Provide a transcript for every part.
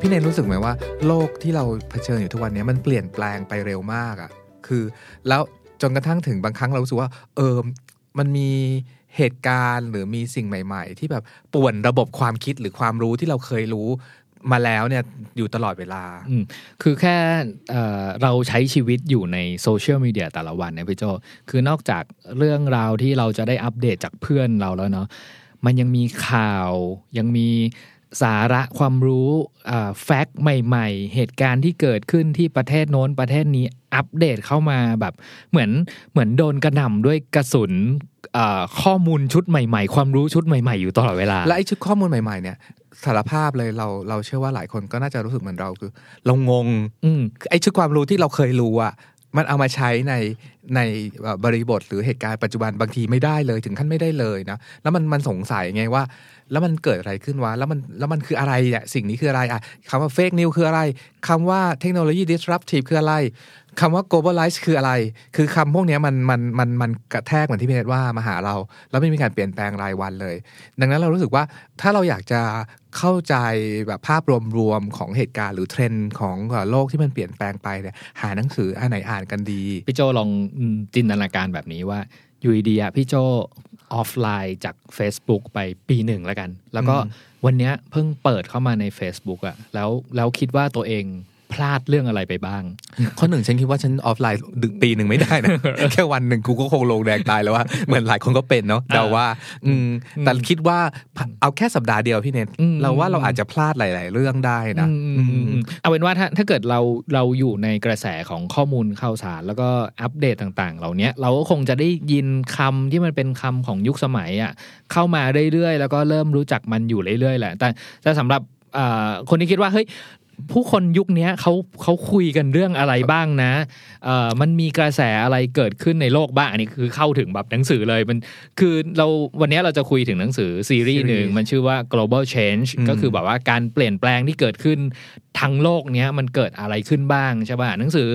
พี่เนนรู้สึกไหมว่า โลกที่เราเผชิญอยู่ทุกวันนี้มันเปลี่ยนแปลงไปเร็วมากอะ่ะ คือแล้วจนกระทั่งถึงบางครั้งเรารู้สึกว่า เออมันมีเหตุการณ์หรือมีสิ่งใหม่ ๆ ที่แบบป่วนระบบความคิดหรือความรู้ที่เราเคยรู้มาแล้วเนี่ยอยู่ตลอดเวลา คือแค่เอ่เราใช้ชีวิตอยู่ในโซเชียลมีเดียแต่ละวันเนี่ยพี่โจ คือนอกจากเรื่องราวที่เราจะได้อัปเดตจากเพื่อนเราแล้วเนาะ มันยังมีข่าว ยังมี สาระความรู้แฟกต์ใหม่ ๆ เหตุการณ์ที่เกิดขึ้นที่ประเทศโน้นประเทศนี้อัปเดตเข้ามาแบบเหมือนเหมือนโดนกระหน่ำด้วยกระสุนอ่าข้อมูลชุดใหม่ๆ ความรู้ชุดใหม่ๆ อยู่ตลอดเวลา และไอ้ชุดข้อมูลใหม่ๆเนี่ยสารภาพเลยเราเราเชื่อว่าหลายคนก็น่าจะรู้สึกเหมือนเราคือ เรางงอืมไอ้ชุดความรู้ที่เราเคยรู้อะ มันเอามาใช้ในในบริบทหรือเหตุการณ์ปัจจุบันบางทีไม่ได้เลยถึงขั้นไม่ได้เลยนะแล้วมันมันสงสัยไงว่า แล้วมันเกิดอะไรขึ้นวะแล้วมันแล้วมันคืออะไรเนี่ยสิ่งนี้คืออะไรอะคำว่า fake news คืออะไรคำว่าเทคโนโลยี disruptive คืออะไรคำว่า globalize คืออะไร คือคำพวกนี้มันมันมันมันกระแทกเหมือนที่พี่เนตว่ามาหาเรา แล้วไม่มีการเปลี่ยนแปลงรายวันเลย ดังนั้นเรารู้สึกว่าถ้าเราอยากจะ เข้าใจแบบภาพรวมๆของเหตุการณ์หรือเทรนด์ของโลกที่มันเปลี่ยนแปลงไปเนี่ยหาหนังสืออันไหนอ่านกันดี พี่โจลองอืมจินตนาการแบบนี้ว่าอยู่ดีๆอะพี่โจออฟไลน์จาก Facebook ไปปีหนึ่งแล้วกัน แล้วก็อืมวันเนี้ยเพิ่งเปิดเข้ามาใน Facebook อะแล้วแล้วคิดว่าตัวเอง พลาดเรื่องอะไรไปบ้าง ข้อหนึ่งฉันคิดว่าฉันออฟไลน์ถึงปีหนึ่งไม่ได้นะ แค่วันหนึ่งกูก็คงลงแดงตายแล้วว่าเหมือนหลายคนก็เป็นเนาะแต่ว่า อืมแต่คิดว่าเอาแค่สัปดาห์เดียวพี่เนทอืมเราว่าเราอาจจะพลาดหลาย ๆ เรื่องได้นะอืมอืมอืมอืมเอาเป็นว่าถ้าถ้าเกิดเราเราอยู่ในกระแสของข้อมูลข่าวสาร แล้วก็อัปเดตต่าง ๆ เหล่าเนี้ยเราก็คงจะได้ยินคำที่มันเป็นคำของยุคสมัยอะเข้ามาเรื่อย ๆ แล้วก็เริ่มรู้จักมันอยู่เรื่อย ๆ แหละ แต่แต่สำหรับอ่าคนที่คิดว่าเฮ้ย ผู้คนยุคเนี้ยเขาเขาคุยกันเรื่องอะไรบ้างนะเอ่อมันมีกระแสอะไรเกิดขึ้นในโลกบ้างอันนี้คือเข้าถึงแบบหนังสือเลยมันคือเราวันเนี้ยเราจะคุยถึงหนังสือซีรีส์หนึ่งซีรีส์มันชื่อว่า global change อืมก็คือแบบว่าการเปลี่ยนแปลงที่เกิดขึ้นทั้งโลกเนี้ยมันเกิดอะไรขึ้นบ้างใช่ป่ะหนังสือ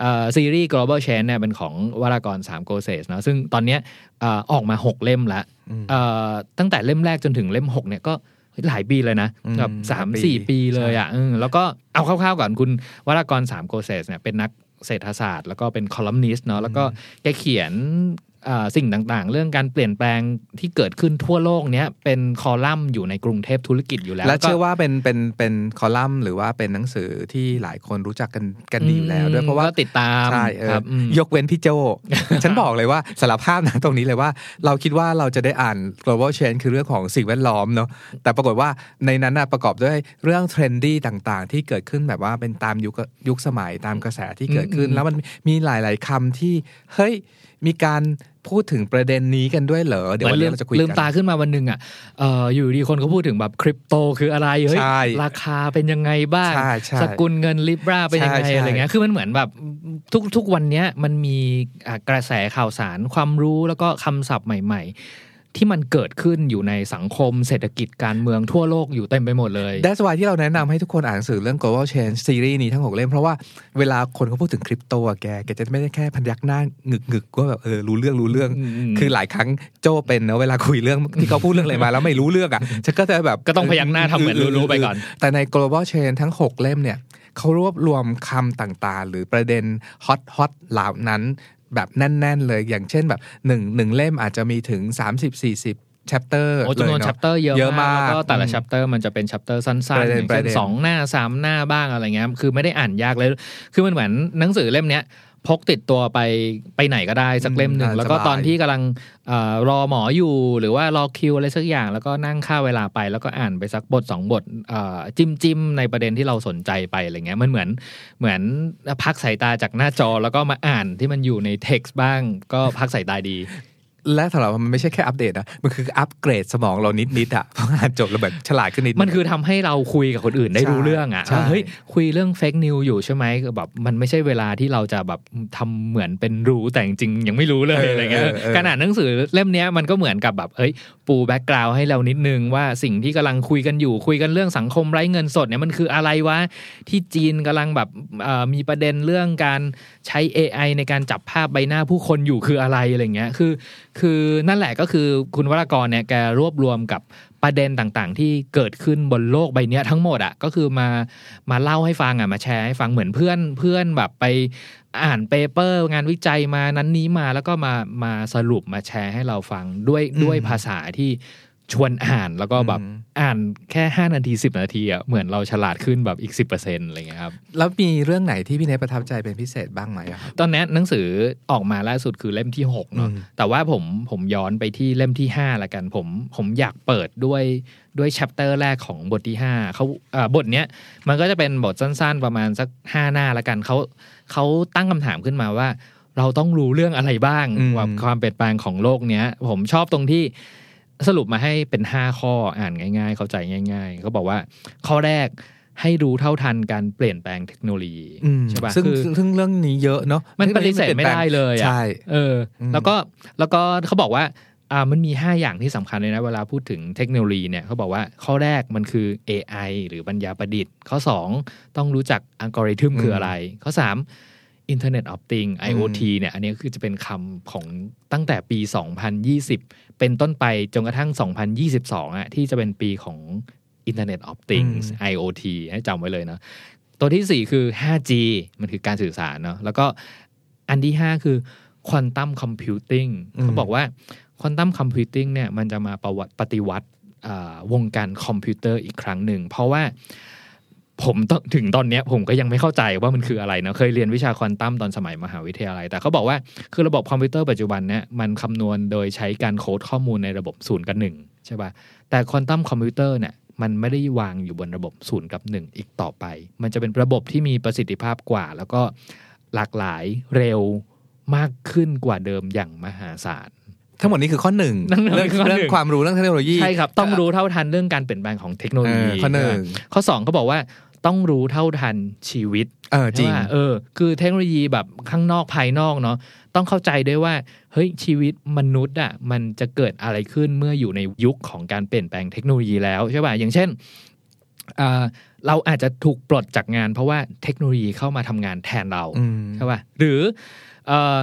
เอ่อซีรีส์ global change เนี่ยเป็นของวรากรณ์ สามโกเศศเนาะซึ่งตอนเนี้ยเอ่อออกมา 6 เล่มแล้วอืมเอ่อตั้งแต่เล่มแรกจนถึงเล่ม 6 เนี่ยก็ หลายปีเลยนะอืมแบบสามหลายปีสี่ปีเลยใช่อะเออแล้วก็เอาคร่าวๆก่อนคุณวรากรณ์ สามโกเศศเนี่ยเป็นนักเศรษฐศาสตร์ แล้วก็เป็นคอลัมนิสต์เนาะแล้วก็แกเขียนอ่า สิ่งต่างๆ เรื่องการเปลี่ยนแปลงที่เกิดขึ้นทั่วโลกเนี้ยเป็นคอลัมน์อยู่ในกรุงเทพธุรกิจอยู่แล้ว และก็เชื่อว่าเป็นเป็นเป็นคอลัมน์หรือว่าเป็นหนังสือที่หลายคนรู้จักกันกันดีอยู่แล้ว ด้วยเพราะว่าก็ติดตามใช่เออครับอืมยกเว้นพี่โจ ฉันบอกเลยว่าสารภาพนะตรงนี้เลยว่า เราคิดว่าเราจะได้อ่าน global change คือเรื่องของสิ่งแวดล้อมเนาะแต่ปรากฏว่าในนั้นนะประกอบด้วยเรื่องเทรนดี้ต่างๆ ที่เกิดขึ้นแบบว่าเป็นตามยุคยุคสมัยตามกระแสที่เกิดขึ้นอืมแล้วมันมีหลาย ๆคำที่เฮ้ย มีการพูดถึงประเด็นนี้กันด้วยเหรอ เดี๋ยววันนี้เราจะคุยลืมกันตาขึ้นมาวันหนึ่งอะเอ่ออยู่ดีคนเขาพูดถึงแบบคริปโตคืออะไรเฮ้ยใช่ราคาเป็นยังไงบ้างใช่ใช่สกุลเงินลิบราเป็นยังไงใช่ใช่อะไรเงี้ยคือมันเหมือนแบบทุกทุกวันเนี้ยมันมีอะกระแสข่าวสารความรู้แล้วก็คำศัพท์ใหม่ ๆ ที่มันเกิดขึ้นอยู่ในสังคมเศรษฐกิจการเมืองทั่วโลกอยู่เต็มไปหมดเลย That's why ที่เราแนะนำให้ทุกคนอ่านหนังสือเรื่อง global change ซีรีส์นี้ทั้งหกเล่ม เพราะว่าเวลาคนเขาพูดถึงคริปโตอะแกแกจะไม่ได้แค่พันยักหน้าหงึกหงึกๆว่าแบบเออรู้เรื่องรู้เรื่องอืมอืมคือหลายครั้งโจเป็นเนอะเวลาคุยเรื่องที่เขาพูดเรื่องอะไรมาแล้วไม่รู้เรื่องอะฉันก็จะแบบก็ต้องพยักหน้าทำเหมือนรู้ๆไปก่อน แต่ใน global change ทั้ง 6 เล่มเนี่ยเขารวบรวมคำต่างๆ หรือประเด็นฮอตฮอตเหล่านั้น แบบแน่น ๆ เลย อย่างเช่นแบบหนึ่งหนึ่งเล่มอาจจะมีถึง 30-40 chapter โอ้จำนวน chapter เยอะเยอะมากแล้วก็แต่ละอืม chapter มันจะเป็น chapter สั้นๆ อย่างเช่นประเด็นประเด็นสองหน้าสามหน้าบ้างอะไรเงี้ยคือไม่ได้อ่านยากเลย คือมันเหมือนหนังสือเล่มเนี้ย พกติดตัวไปไปไหนก็ได้สักเล่มหนึ่งอืมแล้วก็สบายตอนที่กำลังเอ่อรอหมออยู่ หรือว่ารอคิวอะไรสักอย่าง แล้วก็นั่งฆ่าเวลาไปแล้วก็อ่านไปสักบทสองบทเอ่อจิ้มจิ้มในประเด็นที่เราสนใจไปอะไรเงี้ยมันเหมือนเหมือนพักสายตาจากหน้าจอแล้วก็มาอ่านที่มันอยู่ในเท็กซ์บ้าง ก็พักสายตาดี และสำหรับมันไม่ใช่แค่อัปเดตนะ มันคืออัปเกรดสมองเรานิดๆอะพออ่านจบแล้วแบบฉลาดขึ้นนิด มันคือทำให้เราคุยกับคนอื่นได้ใช่รู้เรื่องอะใช่ว่าเฮ้ยคุยเรื่อง fake news อยู่ใช่ไหมก็แบบมันไม่ใช่เวลาที่เราจะแบบทำเหมือนเป็นรู้แต่จริงๆยังไม่รู้เลยอะไรเงี้ยขนาดหนังสือเล่มเนี้ยมันก็เหมือนกับแบบเอ้ยปู background ให้เรานิดนึงว่าสิ่งที่กำลังคุยกันอยู่คุยกันเรื่องสังคมไร้เงินสดเนี่ยมันคืออะไรวะที่จีนกำลังแบบเอ่อมีประเด็นเรื่องการใช้ AI ในการจับภาพใบหน้าผู้คนอยู่คืออะไรอะไรเงี้ยคือคือนั่นแหละก็คือคุณวรากรณ์เนี่ยแกรวบรวมกับประเด็นต่างๆ ที่เกิดขึ้นบนโลกใบเนี้ยทั้งหมดอะก็คือมามาเล่าให้ฟังอะมาแชร์ให้ฟังเหมือนเพื่อนเพื่อนแบบไปอ่านเปเปอร์ งานวิจัยมานั้นนี้มาแล้วก็มามาสรุปมาแชร์ให้เราฟังด้วยด้วยภาษาที่ ชวนอ่านแล้วก็แบบอ่านแค่5นาที10นาทีอะเหมือนเราฉลาดขึ้นแบบอีก10%อะไรเงี้ยครับ แล้วมีเรื่องไหนที่พี่เนทประทับใจเป็นพิเศษบ้างไหมอะครับ ตอนนี้หนังสือออกมาล่าสุดคือเล่มที่6เนาะอืมแต่ว่าผมผมย้อนไปที่เล่มที่5ละกันผมผมอยากเปิดด้วยด้วยแชปเตอร์แรกของบทที่5เขาเอ่อบทเนี้ยมันก็จะเป็นบทสั้น ๆ ประมาณสัก5หน้าละกันเขาเขาตั้งคำถามขึ้นมาว่าเราต้องรู้เรื่องอะไรบ้างอืมว่าความเปลี่ยนแปลงของโลกเนี้ย ผมชอบตรงที่ สรุปมาให้เป็น 5 ข้ออ่านง่าย ๆ เข้าใจง่าย ๆ เขาบอกว่าข้อแรกให้รู้เท่าทันการเปลี่ยนแปลงเทคโนโลยีอืมใช่ปะซึ่งคือซึ่งซึ่งเรื่องนี้เยอะเนาะมันปฏิเสธไม่ได้เลยอะใช่เอออมแล้วก็แล้วก็เขาบอกว่าอ่ามันมี 5 อย่างที่สำคัญเลยนะ เวลาพูดถึงเทคโนโลยีเนี่ยเขาบอกว่าข้อแรกมันคือ AI หรือปัญญาประดิษฐ์ ข้อ 2 ต้องรู้จักอัลกอริทึมคืออะไร ข้อ 3 Internet of Things IoT เนี่ยอันนี้คือจะเป็นคำของตั้งแต่ปี 2020 เป็นต้นไปจนกระทั่ง 2022อะที่จะเป็นปีของ Internet of Things IoT ให้จำไว้เลยเนาะตัวที่ 4 คือ 5G มันคือการสื่อสารเนาะแล้วก็อันที่ 5 คือ quantum computing อืมเขาบอกว่า quantum computing เนี่ยมันจะมาประวัติปฏิวัติอ่าวงการคอมพิวเตอร์อีกครั้งหนึ่ง เพราะว่า ผมต้องถึงตอนเนี้ยผมก็ยังไม่เข้าใจว่ามันคืออะไรเนาะเคยเรียนวิชาควอนตัมตอนสมัยมหาวิทยาลัย แต่เขาบอกว่าคือระบบคอมพิวเตอร์ปัจจุบันเนี่ยมันคำนวณโดยใช้การโค้ดข้อมูลในระบบศูนย์กับหนึ่งใช่ป่ะแต่ quantum computer เนี่ยมันไม่ได้วางอยู่บนระบบศูนย์กับหนึ่งอีกต่อไป มันจะเป็นระบบที่มีประสิทธิภาพกว่า แล้วก็หลากหลายเร็วมากขึ้นกว่าเดิมอย่างมหาศาลทั้งหมดนี้คือข้อหนึ่งนั่นคือเรื่องข้อหนึ่งเรื่องความรู้เรื่องเทคโนโลยีใช่ครับ ต้องรู้เท่าทันเรื่องการเปลี่ยนแปลงของเทคโนโลยีเออข้อหนึ่งข้อสองเขาบอกว่า ต้องรู้เท่าทันชีวิต เออจริงใช่ปะเออ คือเทคโนโลยีแบบข้างนอกภายนอกเนาะต้องเข้าใจด้วยว่าเฮ้ยชีวิตมนุษย์อะมันจะเกิดอะไรขึ้นเมื่ออยู่ในยุคของการเปลี่ยนแปลงเทคโนโลยีแล้วใช่ป่ะอย่างเช่นอ่าเราอาจจะถูกปลดจากงาน เพราะว่าเทคโนโลยีเข้ามาทำงานแทนเราอืมใช่ป่ะหรือเออ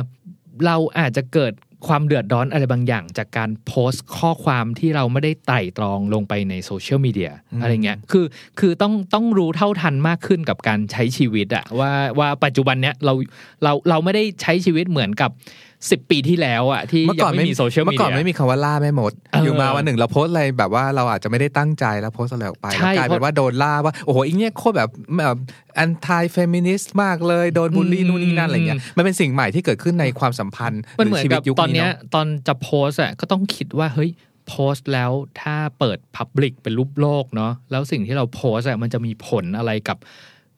เราอาจจะเกิด ความเดือดร้อนอะไรบางอย่าง จากการโพสต์ข้อความที่เราไม่ได้ไต่ตรองลงไปในโซเชียลมีเดียอืมอะไรเงี้ยคือคือต้องต้องรู้เท่าทันมากขึ้นกับการใช้ชีวิตอะว่าว่าปัจจุบันเนี้ยเราเราเราไม่ได้ใช้ชีวิตเหมือนกับ สิบปีที่แล้วอะที่เมื่อยัก่อนงไม่มีโซเชียลมีเมื่อเดีก่อนยไม่มีคำว่าล่าแม่มดเออออยู่มาวันหนึ่งเราโพสต์อะไรแบบว่าเราอาจจะไม่ได้ตั้งใจแล้วโพสต์อะไรออกไปใช่แล้วกลายเป็นว่าโดนล่าว่า โอ้โหอีเนี้ยโคตรแบบแบบ anti-feminist มากเลยโดนบูลลี่อืมนู่นนี่นั่นอะไรเงี้ยมันเป็นสิ่งใหม่ที่เกิดขึ้นในความสัมพันธ์มันเหมือนชีวิกับยุคตอนนี้เนี้ยเนาะตอนจะโพสต์อะก็ต้องคิดว่าเฮ้ยโพสต์แล้วถ้าเปิด public เป็นรูปโลกเนาะแล้วสิ่งที่เราโพสต์อะมันจะมีผลอะไรกับ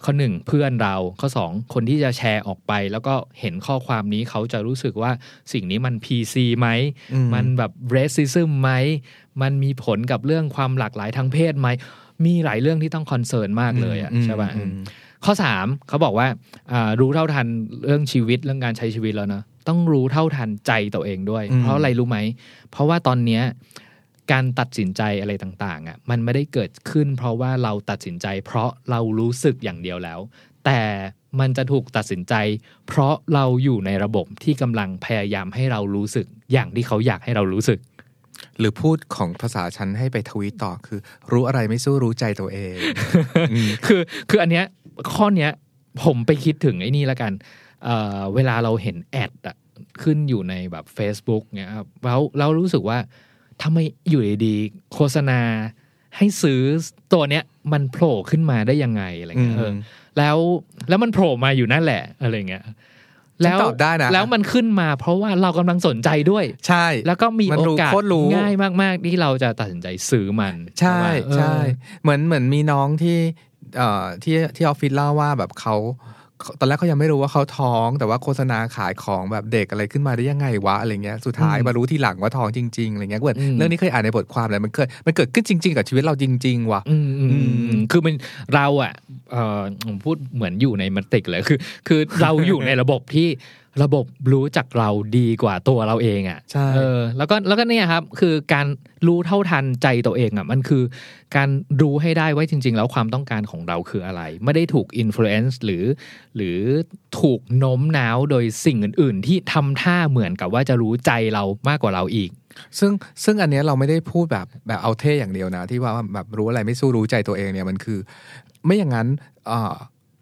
ข้อหนึ่งเพื่อนเราข้อสองคนที่จะแชร์ออกไป แล้วก็เห็นข้อความนี้เขาจะรู้สึกว่าสิ่งนี้มัน PC ไหมอืมมันแบบ racism ไหม มันมีผลกับเรื่องความหลากหลายทางเพศไหม มีหลายเรื่องที่ต้องคอนเซิร์นมากเลยอะใช่ป่ะอืมข้อสามเขาบอกว่าอ่ารู้เท่าทันเรื่องชีวิตเรื่องการใช้ชีวิตแล้วเนอะต้องรู้เท่าทันใจตัวเองด้วยอืมเพราะอะไรรู้ไหม เพราะว่าตอนเนี้ย การตัดสินใจอะไรต่างๆอะมันไม่ได้เกิดขึ้น เพราะว่าเราตัดสินใจ เพราะเรารู้สึกอย่างเดียวแล้ว แต่มันจะถูกตัดสินใจ เพราะเราอยู่ในระบบที่กำลังพยายามให้เรารู้สึกอย่างที่เขาอยากให้เรารู้สึก หรือพูดของภาษาฉันให้ไปทวีตต่อคือ รู้อะไรไม่สู้รู้ใจตัวเองอืมคือคืออันเนี้ยข้อเนี้ยผมไปคิดถึงไอ้นี่ละกันเอ่อเวลาเราเห็นแอดอะขึ้นอยู่ในแบบ Facebook เนี้ยครับแล้วเรารู้สึกว่า ทำไมอยู่ดีๆโฆษณาให้ซื้อตัวเนี้ยมันโผล่ขึ้นมาได้ยังไงอะไรเงี้ยเอออืมแล้วแล้วมันโผล่มาอยู่นั่นแหละอะไรเงี้ยแล้วฉันตอบได้นะแล้วมันขึ้นมา เพราะว่าเรากำลังสนใจด้วย ใช่ แล้วก็มีมันโอรู้กาสโคตรรู้ง่ายมาก ๆ ที่เราจะตัดสินใจซื้อมัน ใช่ปะเออใช่ เหมือนเหมือนมีน้องที่เอ่อที่ที่ออฟฟิศเล่าว่าแบบเขา ตอนแรกเขายังไม่รู้ว่าเขาท้อง แต่ว่าโฆษณาขายของแบบเด็กอะไรขึ้นมาได้ยังไงวะอะไรเงี้ยสุดท้ายอืมมารู้ทีหลังว่าท้องจริงๆอะไรเงี้ยเหมือนอืมเรื่องนี้เคยอ่านในบทความเลยมันเคยมันเกิดขึ้นจริง ๆ กับชีวิตเราจริง ๆว่ะอืมอืมอืมอืมคือมันเราอะเออผมพูดเหมือนอยู่ในมันติกเลยคือ คือเราอยู่ในระบบที่ ระบบรู้จักเราดีกว่าตัวเราเองอะใช่เออแล้วก็แล้วก็เนี่ยครับ คือการรู้เท่าทันใจตัวเองอะมันคือการรู้ให้ได้ว่าจริง ๆ แล้วความต้องการของเราคืออะไร ไม่ได้ถูกอิ f ฟ u เ n นซ์หรือ หรือถูกโน้มน้าวโดยสิ่งอื่น ๆ ที่ทำท่าเหมือนกับว่าจะรู้ใจเรามากกว่าเราอีกซึ่งซึ่งอันเนี้ยเราไม่ได้พูดแบบแบบเอาเท่อย่างเดียวนะ ที่ว่าแบบรู้อะไรไม่สู้รู้ใจตัวเองเนี่ยมันคือ ไม่อย่างนั้นเอ่อ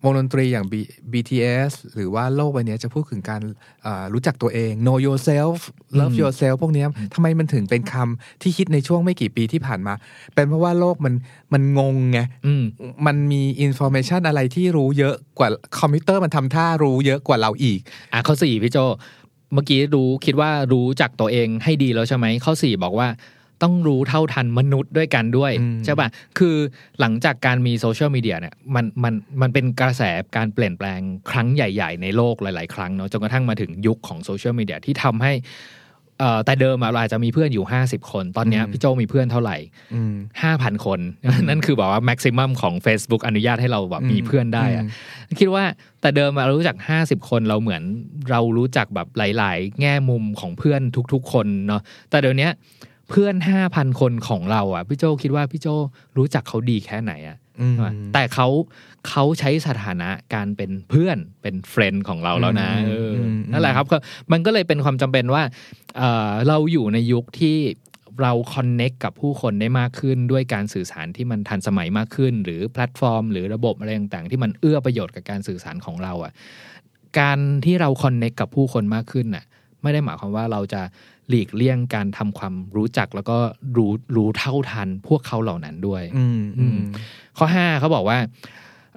วงดนตรีอย่าง B, BTS หรือว่าโลกใบเนี้ยจะพูดถึงการเอ่อรู้จักตัวเอง know yourself love อืม yourself พวกเนี้ยทำไมมันถึงเป็นคำที่ฮิตในช่วงไม่กี่ปีที่ผ่านมา เป็นเพราะว่าโลกมันมันงงไงอืมมันมี information อะไรที่รู้เยอะกว่าคอมพิวเตอร์มันทำท่ารู้เยอะกว่าเราอีก อะข้อสี่พี่โจเมื่อกี้รู้คิดว่ารู้จักตัวเองให้ดีแล้วใช่ไหมข้อสี่บอกว่า ต้องรู้เท่าทันมนุษย์ด้วยกันด้วยอืมใช่ป่ะคือหลังจากการมีโซเชียลมีเดียเนี่ยมันมันมันเป็นกระแสการเปลี่ยนแปลงครั้งใหญ่ ๆ ในโลกหลาย ๆ ครั้งเนาะจนกระทั่งมาถึงยุคของโซเชียลมีเดียที่ทำให้เอ่อแต่เดิมอะเราอาจจะมีเพื่อนอยู่ 50 คน ตอนเนี้ยพี่โจมีเพื่อนเท่าไหร่อืมห้าพันคน นั่นคือบอกว่าแม็กซิมัมของ Facebook อนุญาตให้เราแบบมีอืมเพื่อนได้อะคิดว่าแต่เดิมอะเรารู้จัก 50 คนเราเหมือนเรารู้จักแบบหลาย ๆ แง่มุมของเพื่อนทุก ๆ คนเนาะแต่เดี๋ยวเนี้ย เพื่อน5,000คนของเราอะพี่โจคิดว่าพี่โจรู้จักเขาดีแค่ไหนอะอืมแต่เขาเขาใช้สถานะการเป็นเพื่อนเป็น friend ของเราแล้วนะอืมเอออมนั่นแหละครับก็มันก็เลยเป็นความจำเป็นว่าเอ่อเราอยู่ในยุคที่เรา connect กับผู้คนได้มากขึ้นด้วยการสื่อสารที่มันทันสมัยมากขึ้น หรือแพลตฟอร์ม หรือระบบอะไรต่างๆ ที่มันเอื้อประโยชน์กับการสื่อสารของเราอะการที่เราคอนเน็กกับผู้คนมากขึ้นน่ะ ไม่ได้หมายความว่าเราจะ หลีกเลี่ยงการทำความรู้จักแล้วก็รู้รู้เท่าทันพวกเขาเหล่านั้นด้วยอืมอืมข้อ5เขาบอกว่า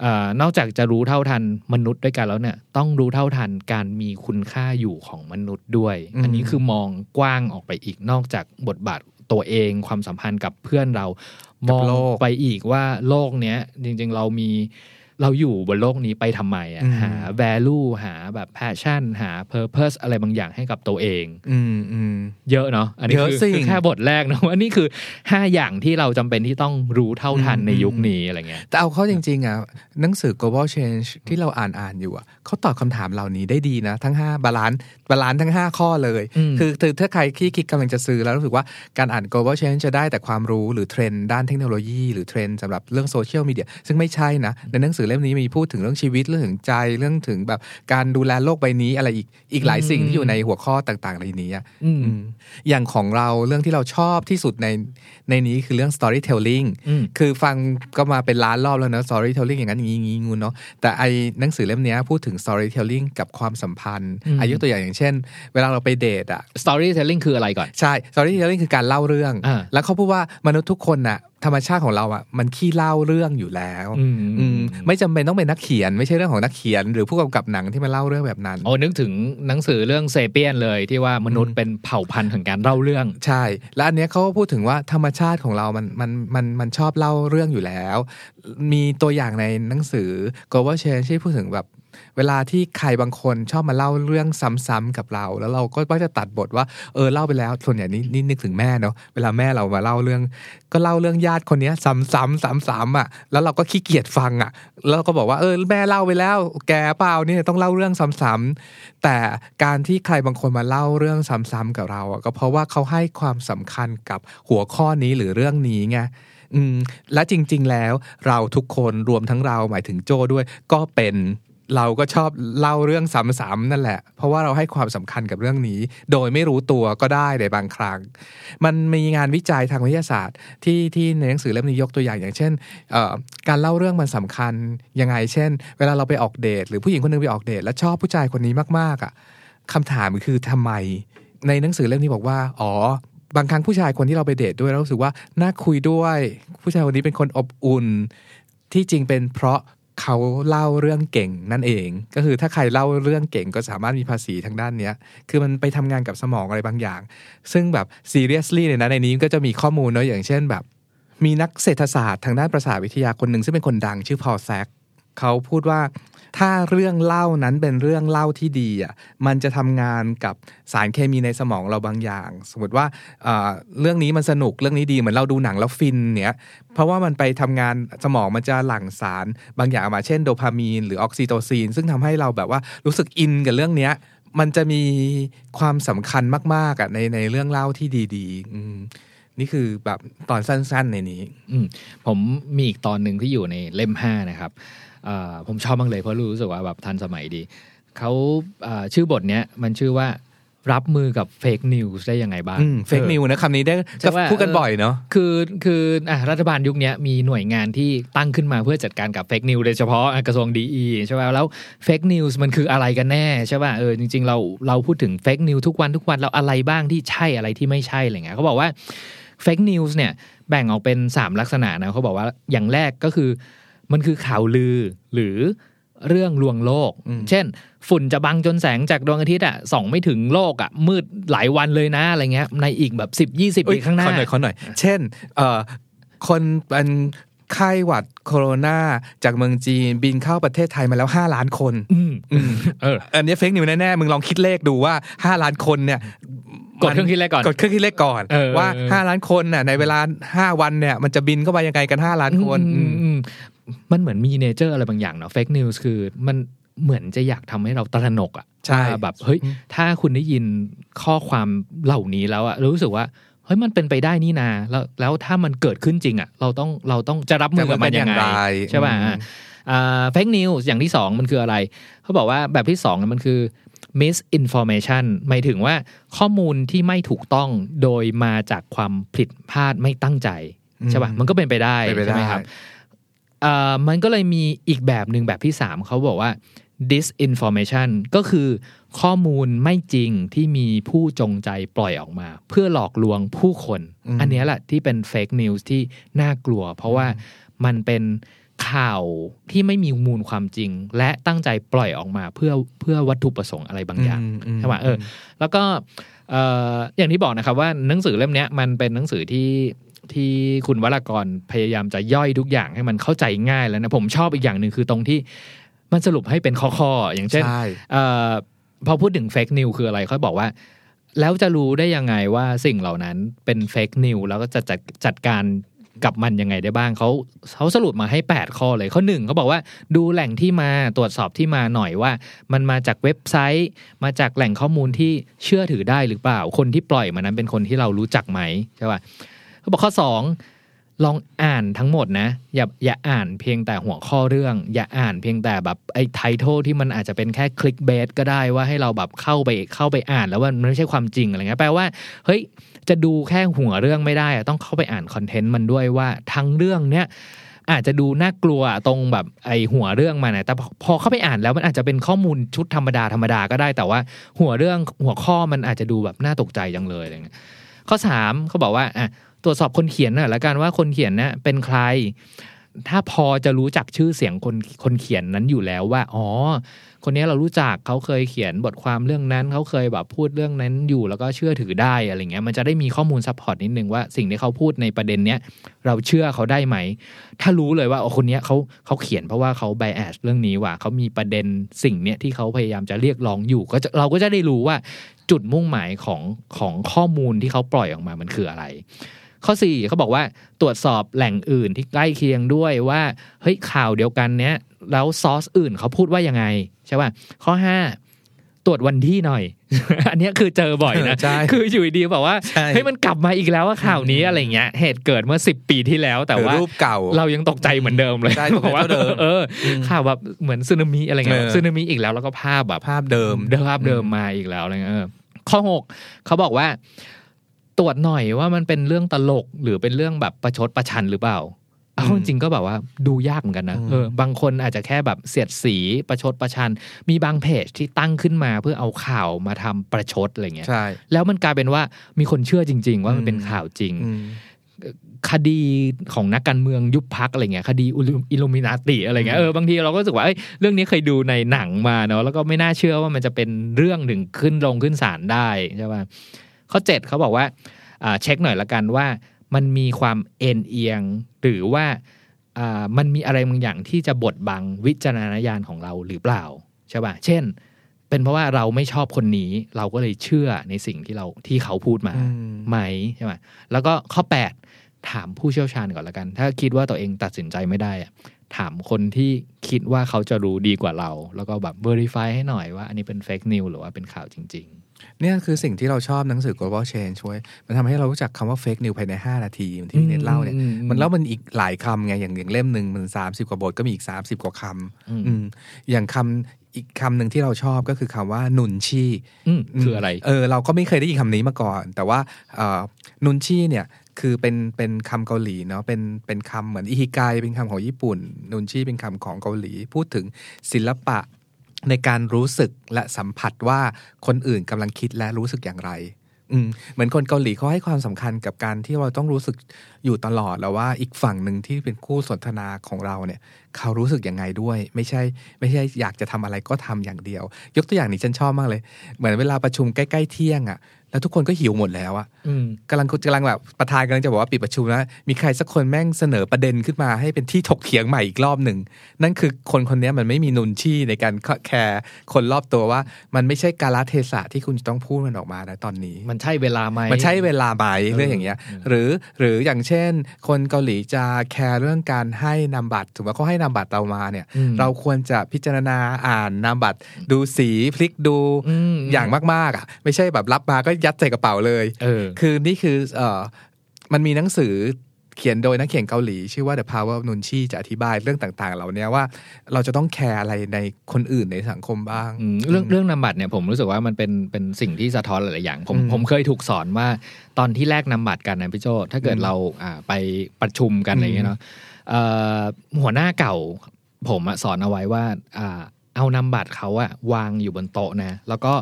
เออนอกจากจะรู้เท่าทันมนุษย์ด้วยกันแล้วเนี่ย ต้องรู้เท่าทันการมีคุณค่าอยู่ของมนุษย์ด้วยอืมอันนี้คือมองกว้างออกไปอีกนอกจากบทบาทตัวเองความสัมพันธ์กับเพื่อนเรามองไปอีกว่าโลกเนี้ยจริง ๆ เรามี เราอยู่บนโลกนี้ไปทำไมอะอืมหา value หาแบบ passion หา purpose อะไรบางอย่างให้กับตัวเองอืมอืมเยอะเนาะอันนี้เยอะคือสิคือแค่บทแรกเนาะว่านี่คือ 5 อย่างที่เราจำเป็นที่ต้องรู้เท่าทันอืมในยุคนี้อะไรเงี้ยแต่เอาเข้าจริงๆอะหนังสือ global change ที่เราอ่านอ่านอยู่อะเขาตอบคำถามเหล่านี้ได้ดีนะ ทั้ง 5 balance balance ทั้ง 5 ข้อเลยอืมคือคือถ้าใครที่คิดกำลังจะซื้อแล้วรู้สึกว่าการอ่าน global change จะได้แต่ความรู้หรือเทรนด์ด้านเทคโนโลยี หรือเทรนด์สำหรับเรื่องโซเชียลมีเดียซึ่งไม่ใช่นะในหนังสือเล่มนี้มีพูดถึงเรื่องชีวิตเรื่องถึงใจเรื่องถึงแบบการดูแลโลกใบนี้อะไรอีกอีกหลายสิ่งที่อยู่ในหัวข้อต่างๆในนี้อะอืมอืมอย่างของเราเรื่องที่เราชอบที่สุดในในนี้คือเรื่อง storytelling อืมคือฟังก็มาเป็นล้านรอบแล้วเนอะ storytelling อย่างนั้นอย่างนี้อย่างนี้งูเนาะแต่ไอหนังสือเล่มเนี้ยพูดถึง storytelling กับความสัมพันธ์อืมอายุตัวอย่างอย่างเช่น เวลาเราไปเดทอะ storytelling คืออะไรก่อนใช่ storytelling คือการเล่าเรื่องอ่าแล้วเขาพูดว่ามนุษย์ทุกคนน่ะ ธรรมชาติของเราอะมันขี้เล่าเรื่องอยู่แล้วอืมอืมไม่จำเป็นต้องเป็นนักเขียน ไม่ใช่เรื่องของนักเขียน หรือผู้กำกับหนังที่มาเล่าเรื่องแบบนั้นโอ้นึกถึงหนังสือเรื่องเซเปียนเลยที่ว่ามนุษย์เป็นเผ่าพันธุ์ของการเล่าเรื่อง ใช่ แล้วอันเนี้ยเขาก็พูดถึงว่าธรรมชาติของเรามันมันมันมันชอบเล่าเรื่องอยู่แล้ว มีตัวอย่างในหนังสือ global change ที่พูดถึงแบบ เวลาที่ใครบางคนชอบมาเล่าเรื่องซ้ำๆกับเรา แล้วเราก็มักจะตัดบทว่าเออเล่าไปแล้วส่วนใหญ่นี่นี่นึกถึงแม่เนาะเวลาแม่เรามาเล่าเรื่อง ก็เล่าเรื่องญาติคนนี้ซ้ำๆซ้ำๆอะ แล้วเราก็ขี้เกียจฟังอะ แล้วเราก็บอกว่าเออแม่เล่าไปแล้ว แกเปล่าเนี่ยต้องเล่าเรื่องซ้ำๆแต่การที่ใครบางคนมาเล่าเรื่องซ้ำๆกับเราอะก็เพราะว่าเขาให้ความสำคัญกับหัวข้อนี้หรือเรื่องนี้ไงอืมและจริง ๆ แล้วเราทุกคนรวมทั้งเราหมายถึงโจ้ด้วย ก็เป็น เราก็ชอบเล่าเรื่องซ้ำๆนั่นแหละ เพราะว่าเราให้ความสำคัญกับเรื่องนี้ โดยไม่รู้ตัวก็ได้ในบางครั้ง มันมีงานวิจัยทางวิทยาศาสตร์ ที่ที่ในหนังสือเล่มนี้ยกตัวอย่างอย่างเช่น การเล่าเรื่องมันสำคัญยังไง เช่น เวลาเราไปออกเดทหรือผู้หญิงคนหนึงไปออกเดทแล้วชอบผู้ชายคนนี้มากๆอะคำถามคือทำไม ในหนังสือเล่มนี้บอกว่า อ๋อ บางครั้งผู้ชายคนที่เราไปเดทด้วยเรารู้สึกว่าน่าคุยด้วย ผู้ชายคนนี้เป็นคนอบอุ่น ที่จริงเป็นเพราะ เขาเล่าเรื่องเก่งนั่นเอง ก็คือถ้าใครเล่าเรื่องเก่งก็สามารถมีภาษีทางด้านเนี้ย คือมันไปทำงานกับสมองอะไรบางอย่าง ซึ่งแบบ seriously เลยนะในนี้ก็จะมีข้อมูลเนาะอย่างเช่นแบบ มีนักเศรษฐศาสตร์ทางด้านประสาทวิทยาคนหนึ่งซึ่งเป็นคนดังชื่อพอลแซกเขาพูดว่า ถ้าเรื่องเล่านั้นเป็นเรื่องเล่าที่ดีอะมันจะทำงานกับสารเคมีในสมองเราบางอย่าง สมมติว่าเเรื่องนี้มันสนุกเรื่องนี้ดีเหมือนเราดูหนังแล้วฟินเนี้ยเพราะว่ามันไปทำงานสมองมันจะหลั่งสารบางอย่างออกมาเช่นโดพามีน หรือออกซิโตซินซึ่งทำให้เราแบบว่ารู้สึกอินกับเรื่องเนี้ยมันจะมีความสำคัญมากๆอะในในเรื่องเล่าที่ดีๆอืนี่คือแบบตอนสั้นๆในนี้ อืผมมีอีกตอนหนึ่งที่อยู่ในเล่มห้านะครับ ผมชอบมากเลยเพราะรู้สึกว่าแบบทันสมัยดีเขาเอ่อชื่อบทเนี้ยมันชื่อว่ารับมือกับ fake news ได้ยังไงบ้าง fake news นะคำนี้ได้ใช่ว่าพูดกันบ่อยเนาะคือคืออะรัฐบาลยุคเนี้ยมีหน่วยงานที่ตั้งขึ้นมาเพื่อจัดการกับ fake news โดยเฉพาะอะกระทรวง DE ใช่ไหมแล้ว fake news มันคืออะไรกันแน่ใช่ป่ะเออจริง ๆ เราเราพูดถึง fake news ทุกวันทุกวันเราอะไรบ้างที่ใช่อะไรที่ไม่ใช่อะไรเงี้ยเขาบอกว่า fake news เนี่ยแบ่งออกเป็น 3 ลักษณะนะเขาบอกว่าอย่างแรกก็คือ มันคือข่าวลือหรือเรื่องลวงโลกอืมเช่น ฝุ่นจะบังจนแสงจากดวงอาทิตย์อะส่องไม่ถึงโลกอะมืดหลายวันเลยนะอะไรเงี้ยในอีกแบบสิบยี่สิบเอ้ปียข้างหน้าขอหน่อยขอหน่อย เช่นเอ่อคนเป็นไข้หวัดโคโรนาจากเมืองจีนบินเข้าประเทศไทยมาแล้ว 5 ล้านคนอืมเอออันนี้เฟกนิวแน่ๆ มึงลองคิดเลขดูว่า 5 ล้านคนเนี่ยกดเครื่องคิดเลขก่อนกดเครื่องคิดเลขก่อนเออว่าเออ5ล้านคนน่ะในเวลา 5 วันเนี่ยมันจะบินเข้ามายังไงกัน 5 ล้านคนอื มอืมมันเหมือนมี nature อะไรบางอย่างเนาะ fake news คือมันเหมือนจะอยากทำให้เราตระหนกอะใช่ว่าแบบเฮ้ยถ้าคุณได้ยินข้อความเหล่านี้แล้วอะรู้สึกว่าเฮ้ยมันเป็นไปได้นี่นาแล้วแล้วถ้ามันเกิดขึ้นจริงอะเราต้องเราต้องจะรับมือกับมันยังไงใช่ป่ะอืม fake news อย่างที่สองมันคืออะไร เขาบอกว่าแบบที่สองเนี่ยมันคือ misinformation หมายถึงว่าข้อมูลที่ไม่ถูกต้องโดยมาจากความผิดพลาดไม่ตั้งใจใช่ป่ะอืมมันก็เป็นไปได้เป็นไปได้ใช่ไหมครับ เอ่อมันก็เลยมีอีกแบบหนึ่งแบบที่สามเขาบอกว่า disinformation ก็คือข้อมูลไม่จริงที่มีผู้จงใจปล่อยออกมา เพื่อหลอกลวงผู้คนอืมอันเนี้ยแหละที่เป็น fake news ที่น่ากลัว เพราะว่ามันเป็นข่าวที่ไม่มีมูลความจริง และตั้งใจปล่อยออกมาเพื่อเพื่อวัตถุประสงค์อะไรบางอย่างใช่ปะเออแล้วก็เอ่ออย่างที่บอกนะครับว่าหนังสือเล่มเนี้ยมันเป็นหนังสือที่ ที่คุณวรากรพยายามจะย่อยทุกอย่างให้มันเข้าใจง่ายแล้วนะผมชอบอีกอย่างหนึ่งคือตรงที่มันสรุปให้เป็นข้อๆอย่างเช่นใช่เอ่อพอพูดถึงเฟกนิวคืออะไรเขาบอกว่า แล้วจะรู้ได้ยังไงว่าสิ่งเหล่านั้นเป็นเฟกนิวแล้วก็จะจัดจัดการกับมันยังไงได้บ้างเขาเขาสรุปมาให้ 8 ข้อเลยข้อหนึ่งเขาบอกว่าดูแหล่งที่มาตรวจสอบที่มาหน่อยว่า มันมาจากเว็บไซต์ มาจากแหล่งข้อมูลที่เชื่อถือได้หรือเปล่า คนที่ปล่อยมานั้นเป็นคนที่เรารู้จักไหมใช่ป่ะ เขาบอกข้อสองลองอ่านทั้งหมดนะ อย่าอย่าอ่านเพียงแต่หัวข้อเรื่อง อย่าอ่านเพียงแต่แบบไอ้ไททอลที่มันอาจจะเป็นแค่คลิกเบสก็ได้ว่าให้เราแบบเข้าไปเข้าไปอ่านแล้วว่ามันไม่ใช่ความจริงอะไรเงี้ยแปลว่าเฮ้ยจะดูแค่หัวเรื่องไม่ได้อะต้องเข้าไปอ่าน content มันด้วยว่าทั้งเรื่องเนี้ยอาจจะดูน่ากลัวตรงแบบไอหัวเรื่องมันอะแต่พอพอเข้าไปอ่านแล้วมันอาจจะเป็นข้อมูลชุดธรรมดาธรรมดาก็ได้แต่ว่า หัวเรื่องหัวข้อมันอาจจะดูแบบน่าตกใจจังเลยอะไรเงี้ยข้อสามเขาบอกว่าอะ ตรวจสอบคนเขียนน่ะแล้วกันว่าคนเขียนน่ะเป็นใคร ถ้าพอจะรู้จักชื่อเสียงคนคนเขียนนั้นอยู่แล้วว่า อ๋อ คนนี้เรารู้จักเขาเคยเขียนบทความเรื่องนั้นเขาเคยแบบพูดเรื่องนั้นอยู่แล้วก็เชื่อถือได้อะไรเงี้ย มันจะได้มีข้อมูล support นิดนึงว่าสิ่งที่เขาพูดในประเด็นเนี้ยเราเชื่อเขาได้ไหม ถ้ารู้เลยว่าโอ้คนนี้เขาเขาเขียนเพราะว่าเขาไบแอสเรื่องนี้ว่าเขามีประเด็นสิ่งเนี้ยที่เขาพยายามจะเรียกร้องอยู่ ก็จะเราก็จะได้รู้ว่าจุดมุ่งหมายของของข้อมูลที่เขาปล่อยออกมามันคืออะไร ข้อสี่เขาบอกว่าตรวจสอบแหล่งอื่นที่ใกล้เคียงด้วยว่าเฮ้ยข่าวเดียวกันเนี้ยแล้วซอสอื่นเขาพูดว่ายังไงใช่ป่ะข้อห้าตรวจวันที่หน่อย อันเนี้ยคือเจอบ่อยนะใช่คืออยู่ดีๆบอกว่าใช่เฮ้ยมันกลับมาอีกแล้วว่าข่าวนี้อะไรเงี้ยเหตุเกิดเมื่อสิบปีที่แล้ว แต่หรือว่ารูปเก่าเรายังตกใจเหมือนเดิมเลยใช่บอกว่าเท่าเดิมเออข่าวแบบเหมือนสึนามิอะไรเงี้ยเออสึนามิอีกแล้วแล้วก็ภาพแบบภาพเดิมเดิมภาพเดิมมาอีกแล้วอะไรเงี้ยเออข้อหกเขาบอกว่า ตรวจหน่อยว่ามันเป็นเรื่องตลกหรือเป็นเรื่องแบบประชดประชันหรือเปล่า เอาอืมจริงๆก็แบบว่าดูยากเหมือนกันนะอืมเออบางคนอาจจะแค่แบบเสียดสีประชดประชัน มีบางเพจที่ตั้งขึ้นมาเพื่อเอาข่าวมาทำประชดอะไรเงี้ยใช่แล้วมันกลายเป็นว่ามีคนเชื่อจริง ๆ ว่ามันเป็นอืมข่าวจริงอืมคดีของนักการเมืองยุบพักอะไรเงี้ยคดีอิลูมินาติอะไรเงี้ยเออบางทีเราก็รู้สึกว่าเอ้ยเรื่องนี้เคยดูในหนังมาเนาะแล้วก็ไม่น่าเชื่อว่ามันจะเป็นเรื่องถึงขึ้นลงขึ้นศาลได้ใช่ป่ะ ข้อเจ็ดเขาบอกว่าอ่าเช็คหน่อยละกันว่ามันมีความเอ็นเอียง หรือว่าอ่ามันมีอะไรบางอย่างที่จะบดบังวิจารณญาณของเราหรือเปล่าใช่ป่ะเช่น เป็นเพราะว่าเราไม่ชอบคนนี้ เราก็เลยเชื่อในสิ่งที่เราที่เขาพูดมาอืมไหมใช่ไหมแล้วก็ข้อ 8 ถามผู้เชี่ยวชาญก่อนละกัน ถ้าคิดว่าตัวเองตัดสินใจไม่ได้อะถามคนที่คิดว่าเขาจะรู้ดีกว่าเรา แล้วก็แบบ verify ให้หน่อยว่า อันนี้เป็น fake news หรือว่าเป็นข่าวจริง เนี่ยคือสิ่งที่เราชอบหนังสือ global change ช่วย มันทำให้เรารู้จักคำว่า fake news ภายใน 5 นาทีเหมือนที่พี่เน็ตเล่าเนี่ยอืมอืมมันแล้วมันอีกหลายคำไงอย่างอย่างเล่มหนึ่งมัน 30 กว่าบทก็มีอีก 30 กว่าคอืมำอืมอย่างคำอีกคำหนึ่งที่เราชอบก็คือคำว่านุนชีๆอืมคืออะไรเออเราก็ไม่เคยได้ยินคำนี้มาก่อน แต่ว่าเอ่อนุนชีเนี่ยคือเป็นเป็นคำเกาหลีเนาะเป็นเป็นคำเหมือนอิฮิไกเป็นคำของญี่ปุ่น นุนชีเป็นคำของเกาหลี พูดถึงศิลปะ ในการรู้สึกและสัมผัสว่าคนอื่นกำลังคิดและรู้สึกอย่างไรอืเหมือนคนเกาหลีเขาให้ความสำคัญกับการที่เราต้องรู้สึกอยู่ตลอดแล้วว่าอีกฝั่งหนึ่งที่เป็นคู่สนทนาของเราเนี่ย เขารู้สึกยังไงด้วย ไม่ใช่ ไม่ใช่อยากจะทำอะไรก็ทำอย่างเดียว ยกตัวอย่างนี้ฉันชอบมากเลย เหมือนเวลาประชุมใกล้ ๆ เที่ยงอะ่ะ แล้วทุกคนก็หิวหมดแล้วอะอืมกำลังกำลังแบบประธานกำลังจะบอกว่าปิดประชุมแล้วมีใครสักคนแม่งเสนอประเด็นขึ้นมาให้เป็นที่ถกเถียงใหม่อีกรอบหนึ่ง นั่นคือคนคนนี้มันไม่มีนุนชี่ในการแคร์คนรอบตัวว่า มันไม่ใช่กาลเทศะที่คุณจะต้องพูดมันออกมานะตอนนี้ มันใช่เวลาไหมมันใช้เวลาไหมเรื่องอย่างเงี้ย หรือหรืออย่างเช่น คนเกาหลีจะแคร์เรื่องการให้นามบัตรถือว่าเขาให้นามบัตรเรามาเนี่ยอืมเราควรจะพิจารณาอ่านนามบัตรดูสีพลิกดูอืมอย่างมากๆอะ ไม่ใช่แบบรับมาก็ยัดใส่กระเป๋าเลยเออคือนี่คือเอ่อมันมีหนังสือเขียนโดยนักเขียนเกาหลี ชื่อว่า The Power of Nunchi จะอธิบายเรื่องต่างๆ เหล่านี้ว่าเราจะต้องแคร์อะไรในคนอื่นในสังคมบ้างอืมเรื่องเรื่องนามบัตรเนี่ยผมรู้สึกว่ามันเป็นเป็นสิ่งที่สะท้อนหลายๆอย่าง ผมอืมผมเคยถูกสอนว่าตอนที่แลกนามบัตรกันนะพี่โจถ้าเกิดอืมเราอ่าไปประชุมกันอะไรอย่างเงี้ยเนาะเอ่อหัวหน้าเก่าผมอะสอนเอาไว้ว่าอ่า เอานามบัตรเขาอะวางอยู่บนโต๊ะนะ แล้วก็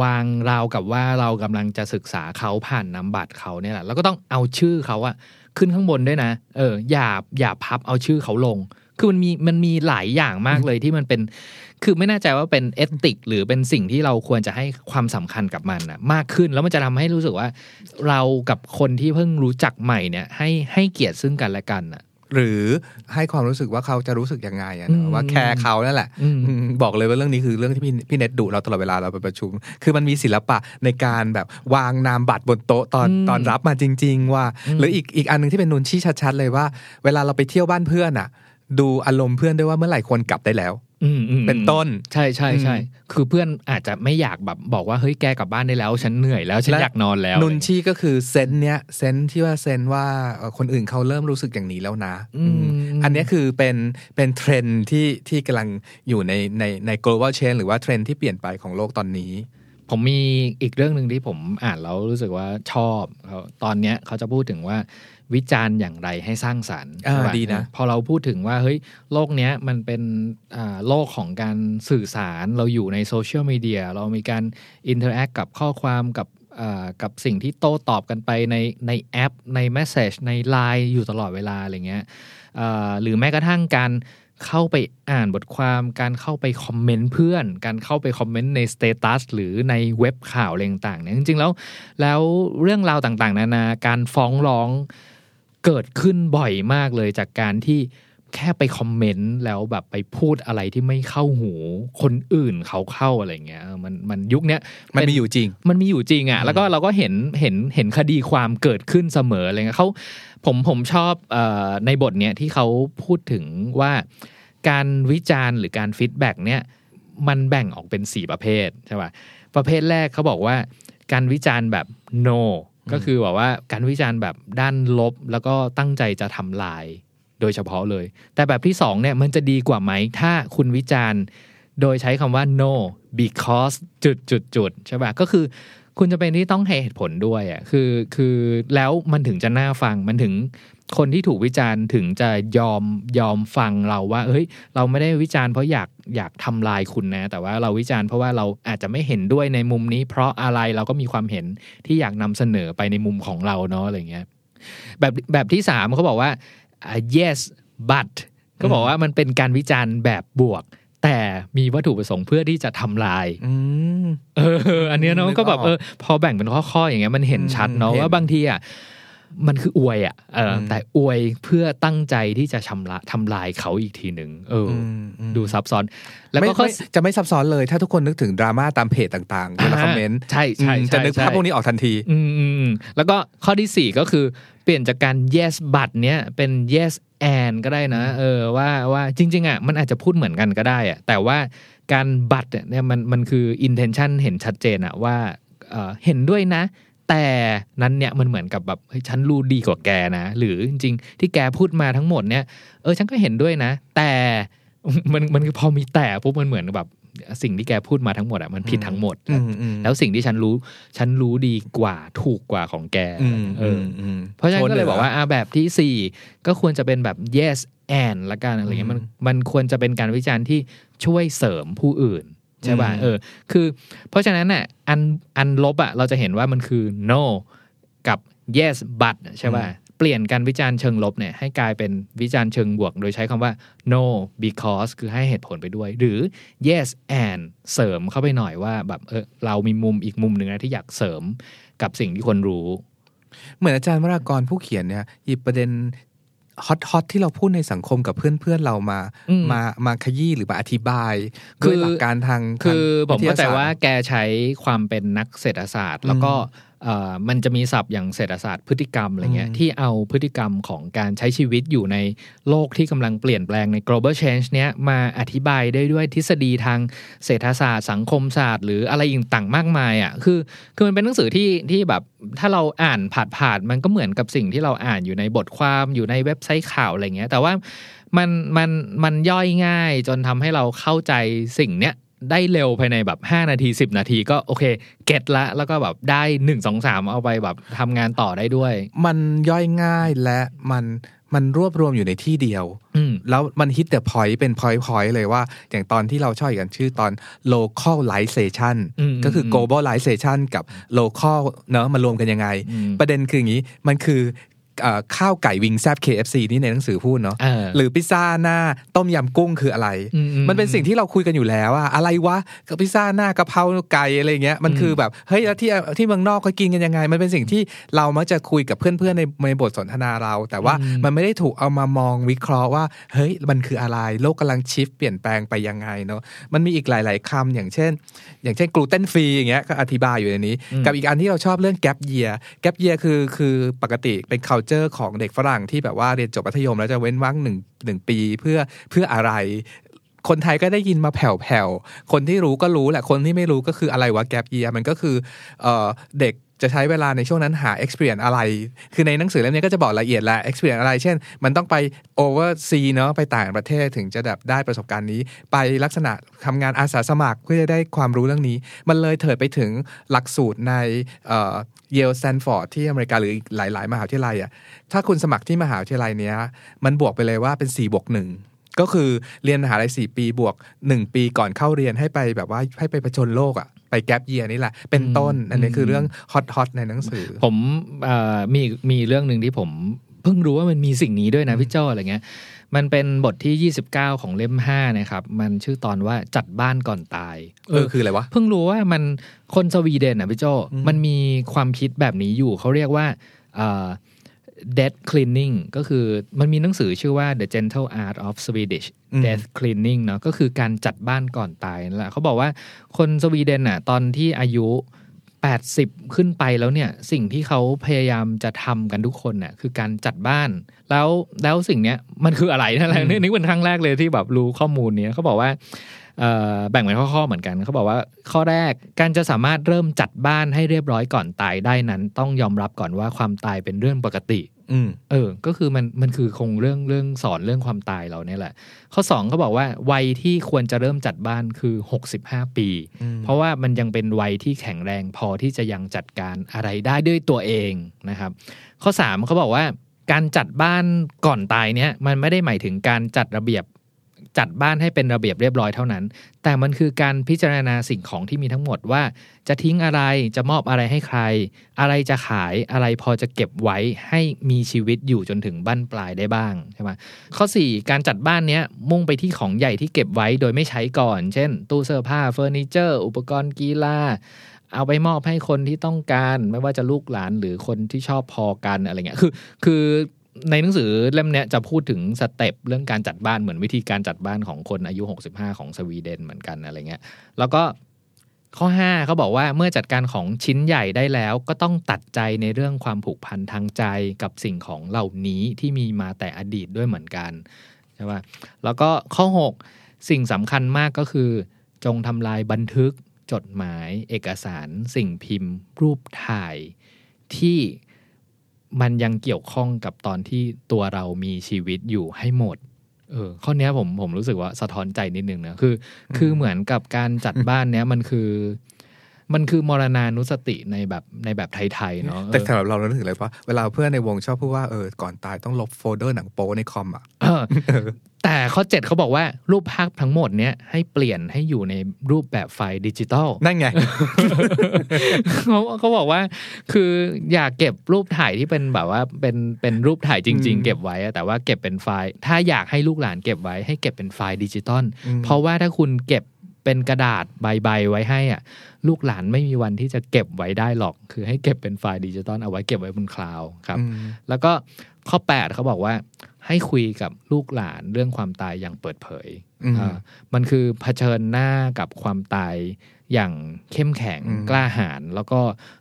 วางราวกับว่าเรากำลังจะศึกษาเขาผ่านนามบัตรเขาเนี่ยแหละแล้วก็ต้องเอาชื่อเขาอะขึ้นข้างบนด้วยนะ เออ อย่าอย่าพับเอาชื่อเขาลง คือมันมีมันมีหลายอย่างมากเลยที่มันเป็น คือไม่แน่ใจว่าเป็นเอติก หรือเป็นสิ่งที่เราควรจะให้ความสำคัญกับมันนะมากขึ้นแล้วมันจะทำให้รู้สึกว่า เรากับคนที่เพิ่งรู้จักใหม่เนี่ย ให้ให้เกียรติซึ่งกันและกันอะ หรือให้ความรู้สึกว่าเขาจะรู้สึกยังไงอะอืเนอะมว่าแคร์เขานั่นแหละอืมอืมบอกเลยว่าเรื่องนี้คือเรื่องที่พี่พี่เน็ตดุเราตลอดเวลาเราไปประชุม คือมันมีศิลปะในการแบบวางนามบัตรบนโต๊ะตอนอืมตอนรับมาจริง ๆ ว่าอืมหรืออีกอีกอันหนึงที่เป็นนุนชี้ชัดๆเลยว่า เวลาเราไปเที่ยวบ้านเพื่อนอะดูอารมณ์เพื่อนด้วยว่าเมื่อไหร่ควรกลับได้แล้วอืมอืม เป็นต้น ใช่ใช่ใช่อืมคือเพื่อนอาจจะไม่อยากแบบบอกว่าเฮ้ยแกกลับบ้านได้แล้ว ฉันเหนื่อยแล้วฉันและอยากนอนแล้ว นุนชนี้ก็คือ sense เนี้ย sense ที่ว่า sense ว่าเอ่อคนอื่นเขาเริ่มรู้สึกอย่างนี้แล้วนะอืมอืมอันเนี้ยคือเป็นเป็นเทรนด์ที่ที่กำลังอยู่ในในใน global change หรือว่าเทรนด์ที่เปลี่ยนไปของโลกตอนนี้ ผมมีอีกเรื่องหนึ่งที่ผมอ่านแล้วรู้สึกว่าชอบเขาตอนเนี้ยเขาจะพูดถึงว่าวิจารณ์อย่างไรให้สร้างสรรค์อ่าใช่ปดีนะพอเราพูดถึงว่าเฮ้ยโลกเนี้ยมันเป็นอ่าโลกของการสื่อสารเราอยู่ในโซเชียลมีเดียเรามีการinteract กับข้อความกับอ่ากับสิ่งที่โต้ตอบกันไปในในแอป ใน message ในไลน์อยู่ตลอดเวลาอะไรเงี้ยอ่าหรือแม้กระทั่งการ เข้าไปอ่านบทความการเข้าไปคอมเมนต์เพื่อน การเข้าไปคอมเมนต์ในสเตตัสหรือในเว็บข่าวอะไรต่างๆเนี่ยจริงๆแล้ว แล้วเรื่องราวต่างๆ นานาการฟ้องร้องเกิดขึ้นบ่อยมากเลยจากการที่ แค่ไปคอมเมนต์แล้วแบบไปพูดอะไรที่ไม่เข้าหู คนอื่นเขาเข้าอะไรเงี้ยเออมันมันยุคเนี้ยมันเป็นมีอยู่จริง มันมีอยู่จริงอะ่ะแล้วก็เราก็เห็นเห็นเห็นคดีความเกิดขึ้นเสมออะไรเงี้ยเขาผมผมชอบเออในบทเนี้ยที่เขาพูดถึงว่าการวิจารณ์หรือการ feedback เนี่ยมันแบ่งออกเป็น4ประเภทใช่ป่ะประเภทแรกเขาบอกว่าการวิจารณ์แบบ no ก็คือบอกว่าการวิจารณ์แบบด้านลบแล้วก็ตั้งใจจะทำลาย โดยเฉพาะเลย แต่แบบที่สองเนี่ยมันจะดีกว่าไหม ถ้าคุณวิจารณ์ โดยใช้คำว่า no because จุดจุดจุดใช่ปะก็คือ คุณจะเป็นที่ต้องให้เหตุผลด้วยอะคือคือแล้วมันถึงจะน่าฟังมันถึงคนที่ถูกวิจารณ์ถึงจะยอมยอมฟังเราว่า เฮ้ย เราไม่ได้วิจารณ์เพราะอยากอยากทำลายคุณนะ แต่ว่าเราวิจารณ์เพราะว่าเราอาจจะไม่เห็นด้วยในมุมนี้ เพราะอะไรเราก็มีความเห็นที่อยากนำเสนอไปในมุมของเราเนาะอะไรเงี้ยแบบแบบที่สามเขาบอกว่า yes but ก็บอกว่ามันเป็นการวิจารณ์แบบบวก แต่มีวัตถุประสงค์เพื่อที่จะทำลายอืมเออ อันเนี้ยเนาะนึกออกก็แบบเออพอแบ่งเป็นข้อๆอย่างเงี้ยมันเห็นชัดเนาะอืมเห็นว่าบางทีอะ มันคืออวยอะเอออมแต่อวยเพื่อตั้งใจที่จะชำระทำลายเขาอีกทีหนึ่งเอออมอืมดูซับซ้อน แล้วไม่ก็ข้อไม่จะไม่ซับซ้อนเลย ถ้าทุกคนนึกถึงดราม่าตามเพจต่างๆเวลาคอมเมนต์ใช่ใช่อืมใช่จะนึกใช่ภาพพวกนี้ออกทันทีอืมอืมอืมแล้วก็ข้อที่สี่ก็คือเปลี่ยนจากการ yes but เนี้ยเป็น yes and ก็ได้นะ เออว่าว่าจริง ๆอะมันอาจจะพูดเหมือนกันก็ได้อะแต่ว่าการ but เนี่ยมันมันคือ intention เห็นชัดเจนอะว่าเอ่อเห็นด้วยนะ แต่นั้นเนี่ยมันเหมือนกับแบบเฮ้ยฉันรู้ดีกว่าแกนะ หรือจริง ๆ ที่แกพูดมาทั้งหมดเนี่ยเออฉันก็เห็นด้วยนะ แต่มันมันคือพอมีแต่ปุ๊บมันเหมือนแบบสิ่งที่แกพูดมาทั้งหมดอะมันผิดทั้งหมดอืมอืมแล้วสิ่งที่ฉันรู้ ฉันรู้ดีกว่าถูกกว่าของแกอืมเออมอมเพราะฉะนั้นโทษก็เลยหบอกว่าอะแบบที่สี่ก็ควรจะเป็นแบบ yes and ละกันอะไรเงี้ยมันมันควรจะเป็นการวิจารณ์ที่ช่วยเสริมผู้อื่น ใช่ป่ะเออ คือ เพราะฉะนั้นน่ะอันอันลบอะเราจะเห็นว่ามันคือ no กับ yes but ใช่ป่ะเปลี่ยนการวิจารณ์เชิงลบเนี่ยให้กลายเป็นวิจารณ์เชิงบวก โดยใช้คำว่า no because คือให้เหตุผลไปด้วย หรือ yes and เสริมเข้าไปหน่อยว่าแบบเออเรามีมุมอีกมุมหนึ่งนะที่อยากเสริมกับสิ่งที่คนรู้ เหมือนอาจารย์วรากรผู้เขียนเนี่ยหยิบประเด็น ฮอตฮอตที่เราพูดในสังคมกับเพื่อนๆเรามาอืมมามาขยี้หรือมาอธิบายคือด้วยหลักการทางคือผมทงเข้าใจทยศสตร์ว่าแกใช้ความเป็นนักเศรษฐศาสตร์ แล้วก็เอ่อ มันจะมีศัพท์อย่างเศรษฐศาสตร์พฤติกรรมอะไรเงี้ยอืมที่เอาพฤติกรรมของการใช้ชีวิตอยู่ในโลกที่กำลังเปลี่ยนแปลงใน global change เนี้ยมาอธิบายได้ด้วยทฤษฎีทางเศรษฐศาสตร์ สังคมศาสตร์ หรืออะไรต่างๆมากมายอะคือคือมันเป็นหนังสือที่ที่แบบถ้าเราอ่านผ่านผ่านๆมันก็เหมือนกับสิ่งที่เราอ่านอยู่ในบทความอยู่ในเว็บไซต์ข่าวอะไรเงี้ยแต่ว่ามันมันมันย่อยง่ายจนทำให้เราเข้าใจสิ่งเนี้ย ได้เร็วภายในแบบ 5 นาที 10 นาทีก็โอเค เก็ตละ แล้วก็แบบได้ 1 2 3 เอาไปแบบทำงานต่อได้ด้วย มันย่อยง่ายและมันมันรวบรวมอยู่ในที่เดียวอืมแล้วมันฮิตแต่ point เป็น point point เลยว่า อย่างตอนที่เราชอบกันชื่อตอน glocalization อืมก็คืออืม globalization กับ local เนอะมารวมกันยังไงอืมประเด็นคืออย่างนี้ มันคือเอ่อ ข้าวไก่วิงซ์แซ่บ KFC นี่ในหนังสือพูดเนาะเออหรือพิซซ่าหน้าต้มยำกุ้งคืออะไรอืมอืมมันเป็นสิ่งที่เราคุยกันอยู่แล้วอะอะไรวะกับพิซซ่าหน้ากะเพราไก่อะไรเงี้ยมันคือแบบเฮ้ยแล้วที่ที่เมืองนอกเขากินกันยังไง มันเป็นสิ่งที่เรามักจะคุยกับเพื่อนๆในในบทสนทนาเรา แต่ว่าอืมมันไม่ได้ถูกเอามามองวิเคราะห์ว่าเฮ้ยมันคืออะไรโลกกำลังชิฟเปลี่ยนแปลงไปยังไงเนาะมันมีอีกหลาย ๆคำอย่างเช่น อย่างเช่นกลูเตนฟรีอย่างเงี้ยก็อธิบายอยู่ในนี้ กับอีกอันที่เราชอบเรื่องแก p เยียแก p เยียคือคือปกติเป็น culture ของเด็กฝรั่งที่แบบว่าเรียนจบมัธยมแล้วจะเว้นว่างหนึ่งหนึ่งปีเพื่อเพื่ออะไร คนไทยก็ได้ยินมาแผ่วๆ คนที่รู้ก็รู้แหละ คนที่ไม่รู้ก็คืออะไรวะแกปเยียมันก็คือเออเด็ก จะใช้เวลาในช่วงนั้นหา experience อะไร คือในหนังสือเล่มนี้ก็จะบอกละเอียดแหละ experience อะไร เช่น มันต้องไป oversea เนาะ ไปต่างประเทศถึงจะแบบได้ประสบการณ์นี้ ไปลักษณะทำงานอาสาสมัครเพื่อจะได้ความรู้เรื่องนี้ มันเลยเถิดไปถึงหลักสูตรในเยลสแตนฟอร์ดที่อเมริกาหรืออีกหลาย ๆ มหาวิทยาลัยอะ ถ้าคุณสมัครที่มหาวิทยาลัยเนี้ย มันบวกไปเลยว่าเป็น4บวกหนึ่ง ก็คือเรียนมหาลัย4ปีบวก1ปีก่อนเข้าเรียนให้ไปแบบว่าให้ไปประชนโลกอะไปแก p เยียนี่แหละ เป็นต้น อันนี้คือเรื่องฮอตฮอตในหนังสือ ผมเอ่อมีมีเรื่องหนึ่งที่ผมเพิ่งรู้ว่ามันมีสิ่งนี้ด้วยนะพี่โจอะไรเงี้ยมันเป็นบทที่ 29 ของเล่ม 5 นะครับ มันชื่อตอนว่าจัดบ้านก่อนตาย เออ คืออะไรวะ เพิ่งรู้ว่ามันคนสวีเดนอะพี่โจมันมีความคิดแบบนี้อยู่ เขาเรียกว่าเอ่อ death cleaning ก็คือมันมีหนังสือชื่อว่า The Gentle Art of Swedish อืม Death Cleaning เนาะก็คือการจัดบ้านก่อนตายนั่นแหละเขาบอกว่าคนสวีเดนอะตอนที่อายุ 80 ขึ้นไปแล้วเนี่ย สิ่งที่เขาพยายามจะทำกันทุกคนน่ะคือการจัดบ้าน แล้วแล้วสิ่งเนี้ยมันคืออะไรนั่นแหละนี่นี่เป็นครั้งแรกเลยที่แบบรู้ข้อมูลเนี้ยเขาบอกว่าเอ่อแบ่งเป็นข้อๆเหมือนกันเขาบอกว่าข้อแรกการจะสามารถเริ่มจัดบ้านให้เรียบร้อยก่อนตายได้นั้น ต้องยอมรับก่อนว่าความตายเป็นเรื่องปกติ อืมเออ ก็คือมันมันคือคงเรื่องเรื่องสอนเรื่องความตายเราเนี่ยแหละ ข้อสองเขาบอกว่าวัยที่ควรจะเริ่มจัดบ้านคือ65ปีอืมเพราะว่ามันยังเป็นวัยที่แข็งแรงพอที่จะยังจัดการอะไรได้ด้วยตัวเองนะครับ ข้อสามเขาบอกว่าการจัดบ้านก่อนตายเนี่ยมันไม่ได้หมายถึงการจัดระเบียบ จัดบ้านให้เป็นระเบียบเรียบร้อยเท่านั้น แต่มันคือการพิจารณาสิ่งของที่มีทั้งหมดว่า จะทิ้งอะไรจะมอบอะไรให้ใคร อะไรจะขายอะไรพอจะเก็บไว้ให้มีชีวิตอยู่จนถึงบั้นปลายได้บ้างใช่ไหมข้อ 4 การจัดบ้านเนี้ยมุ่งไปที่ของใหญ่ที่เก็บไว้โดยไม่ใช้ก่อน เช่น ตู้เสื้อผ้าเฟอร์นิเจอร์ อุปกรณ์กีฬาเอาไปมอบให้คนที่ต้องการ ไม่ว่าจะลูกหลานหรือคนที่ชอบพอกันอะไรเงี้ยคือ คือ ในหนังสือเล่มนี้จะพูดถึงสเต็ปเรื่องการจัดบ้านเหมือนวิธีการจัดบ้านของคนอายุ 65 ของสวีเดนเหมือนกันอะไรเงี้ย แล้วก็ข้อ 5 เขาบอกว่าเมื่อจัดการของชิ้นใหญ่ได้แล้ว ก็ต้องตัดใจในเรื่องความผูกพันทางใจกับสิ่งของเหล่านี้ที่มีมาแต่อดีตด้วยเหมือนกันใช่ป่ะแล้วก็ข้อ 6 สิ่งสำคัญมากก็คือ จงทำลายบันทึก จดหมาย เอกสาร สิ่งพิมพ์ รูปถ่ายที่ มันยังเกี่ยวข้องกับตอนที่ตัวเรามีชีวิตอยู่ให้หมด เออ ข้อเนี้ยผมผมรู้สึกว่าสะท้อนใจนิดนึงนะคือ คือเหมือนกับการจัดบ้านเนี้ยมันคือ มันคือมรณานุสติในแบบในแบบไทยๆเนาะแต่สำหรับเราเรานึกถึงเลยว่าเวลาเพื่อนในวงชอบพูดว่าเออก่อนตายต้องลบโฟลเดอร์หนังโป๊ในคอมอะเออแต่ข้อเจ็ดเขาบอกว่ารูปภาพทั้งหมดเนี้ยให้เปลี่ยนให้อยู่ในรูปแบบไฟล์ดิจิตอลนั่นไงเขาเขาบอกว่า คืออยากเก็บรูปถ่ายที่เป็นแบบว่าเป็นเป็นรูปถ่ายจริงอืมๆเก็บไว้อะแต่ว่าเก็บเป็นไฟล์ ถ้าอยากให้ลูกหลานเก็บไว้ให้เก็บเป็นไฟล์ดิจิตอลอืมเพราะว่าถ้าคุณเก็บ เป็นกระดาษใบๆไว้ให้อะลูกหลานไม่มีวันที่จะเก็บไว้ได้หรอก คือให้เก็บเป็นไฟล์ดิจิตอลเอาไว้เก็บไว้บนคลาวด์ครับอืมแล้วก็ข้อ 8 เขาบอกว่า ให้คุยกับลูกหลานเรื่องความตายอย่างเปิดเผยอืมอ่ามันคือเผชิญหน้ากับความตายอย่างเข้มแข็งอืมกล้าหาญแล้วก็